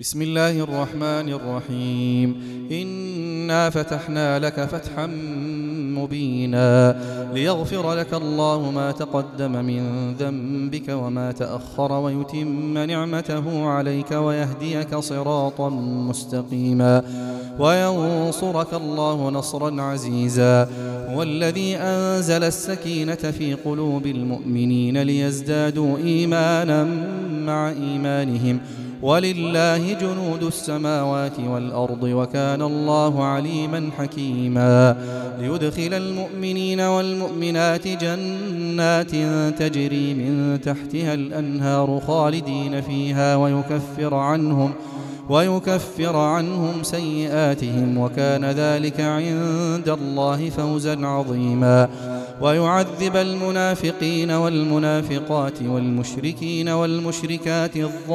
بسم الله الرحمن الرحيم. إنا فتحنا لك فتحا مبينا. ليغفر لك الله ما تقدم من ذنبك وما تأخر ويتم نعمته عليك ويهديك صراطا مستقيما. وينصرك الله نصرا عزيزا. هو الذي أنزل السكينة في قلوب المؤمنين ليزدادوا إيمانا مع إيمانهم. ولله جنود السماوات والأرض وكان الله عليما حكيما. ليدخل المؤمنين والمؤمنات جنات تجري من تحتها الأنهار خالدين فيها ويكفر عنهم ويكفر عنهم سيئاتهم وكان ذلك عند الله فوزا عظيما. ويعذب المنافقين والمنافقات والمشركين والمشركات الظانين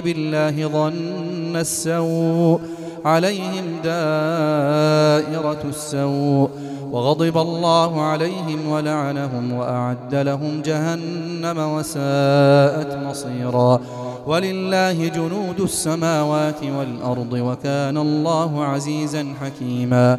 بالله ظن السوء عليهم دائرة السوء. وغضب الله عليهم ولعنهم وأعد لهم جهنم وساءت مصيرا. ولله جنود السماوات والأرض وكان الله عزيزا حكيما.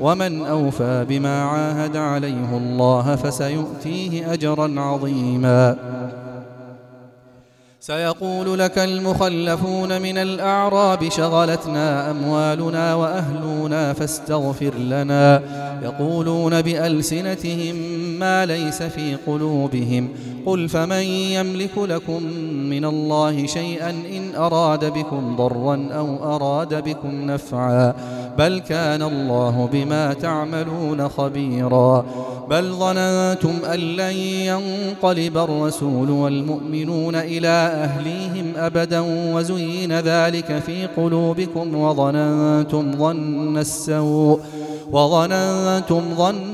ومن أوفى بما عاهد عليه الله فسيؤتيه أجرا عظيما. سيقول لك المخلفون من الأعراب شغلتنا أموالنا وأهلنا فاستغفر لنا. يقولون بألسنتهم ما ليس في قلوبهم. قل فمن يملك لكم من الله شيئا إن أراد بكم ضرا أو أراد بكم نفعا. بل كان الله بما تعملون خبيرا. بل ظننتم أن لن ينقلب الرسول والمؤمنون إلى أهليهم أبدا وزين ذلك في قلوبكم وظننتم ظن السوء. وظننتم ظن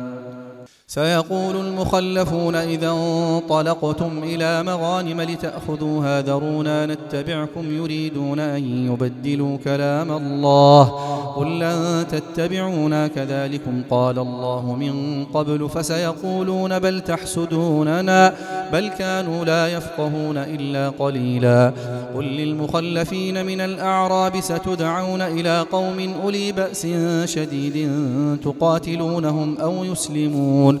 سيقول المخلفون إذا انطلقتم إلى مغانم لتأخذوها ذرونا نتبعكم يريدون أن يبدلوا كلام الله. قل لن تتبعونا كذلكم قال الله من قبل فسيقولون بل تحسدوننا بل كانوا لا يفقهون إلا قليلا. قل للمخلفين من الأعراب ستدعون إلى قوم أولي بأس شديد تقاتلونهم أو يسلمون.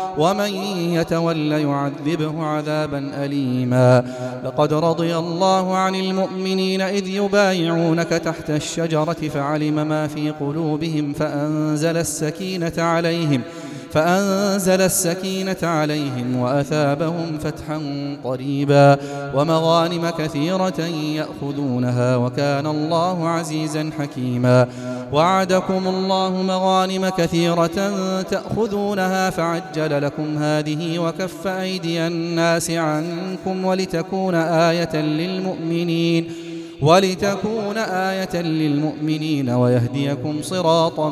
ومن يتول يعذبه عذابا أليما. لقد رضي الله عن المؤمنين إذ يبايعونك تحت الشجرة فعلم ما في قلوبهم فأنزل السكينة عليهم. فأنزل السكينة عليهم وأثابهم فتحا قريبا ومغانم كثيرة يأخذونها وكان الله عزيزا حكيما وعدكم الله مغانم كثيرة تأخذونها فعجل لكم هذه وكف أيدي الناس عنكم ولتكون آية للمؤمنين ولتكون آية للمؤمنين ويهديكم صراطا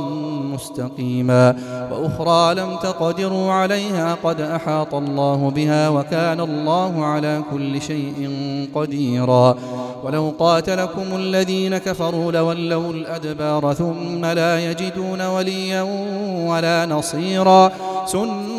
مستقيما وأخرى لم تقدروا عليها قد أحاط الله بها وكان الله على كل شيء قديرا ولو قاتلكم الذين كفروا لولوا الأدبار ثم لا يجدون وليا ولا نصيرا سنة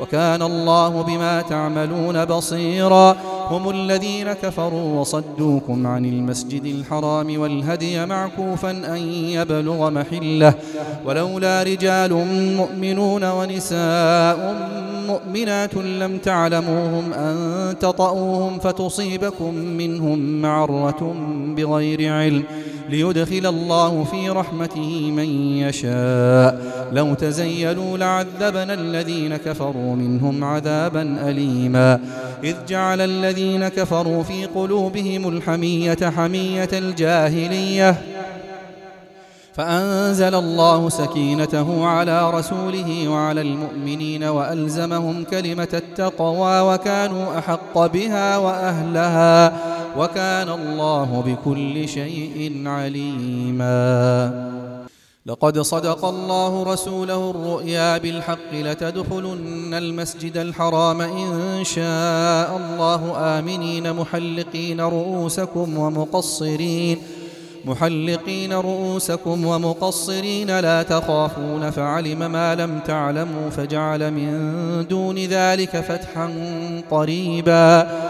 وكان الله بما تعملون بصيرا. هم الذين كفروا وصدوكم عن المسجد الحرام والهدي معكوفا أن يبلغ محلة. ولولا رجال مؤمنون ونساء مؤمنات لم تعلموهم أن تطؤوهم فتصيبكم منهم معرة بغير علم. ليدخل الله في رحمته من يشاء. لو تزيلوا لعذبنا الذين كفروا منهم عذابا أليما. إذ جعل الذين كفروا في قلوبهم الحمية حمية الجاهلية. فأنزل الله سكينته على رسوله وعلى المؤمنين وألزمهم كلمة التقوى وكانوا أحق بها وأهلها. وكان الله بكل شيء عليما. لقد صدق الله رسوله الرؤيا بالحق لتدخلن المسجد الحرام إن شاء الله آمنين محلقين رؤوسكم ومقصرين محلقين رؤوسكم ومقصرين لا تخافون فعلم ما لم تعلموا فجعل من دون ذلك فتحا قريبا.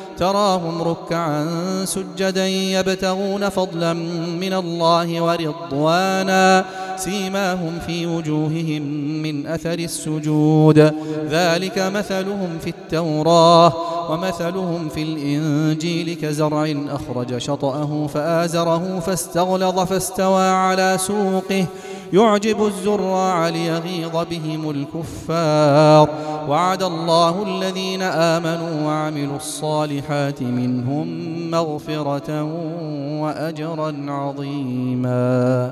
تراهم ركعا سجدا يبتغون فضلا من الله ورضوانا سيماهم في وجوههم من أثر السجود. ذلك مثلهم في التوراة ومثلهم في الإنجيل كزرع أخرج شطأه فآزره فاستغلظ فاستوى على سوقه يعجب الزراع ليغيظ بهم الكفار. وعد الله الذين آمنوا وعملوا الصالحات منهم مغفرة وأجرا عظيما.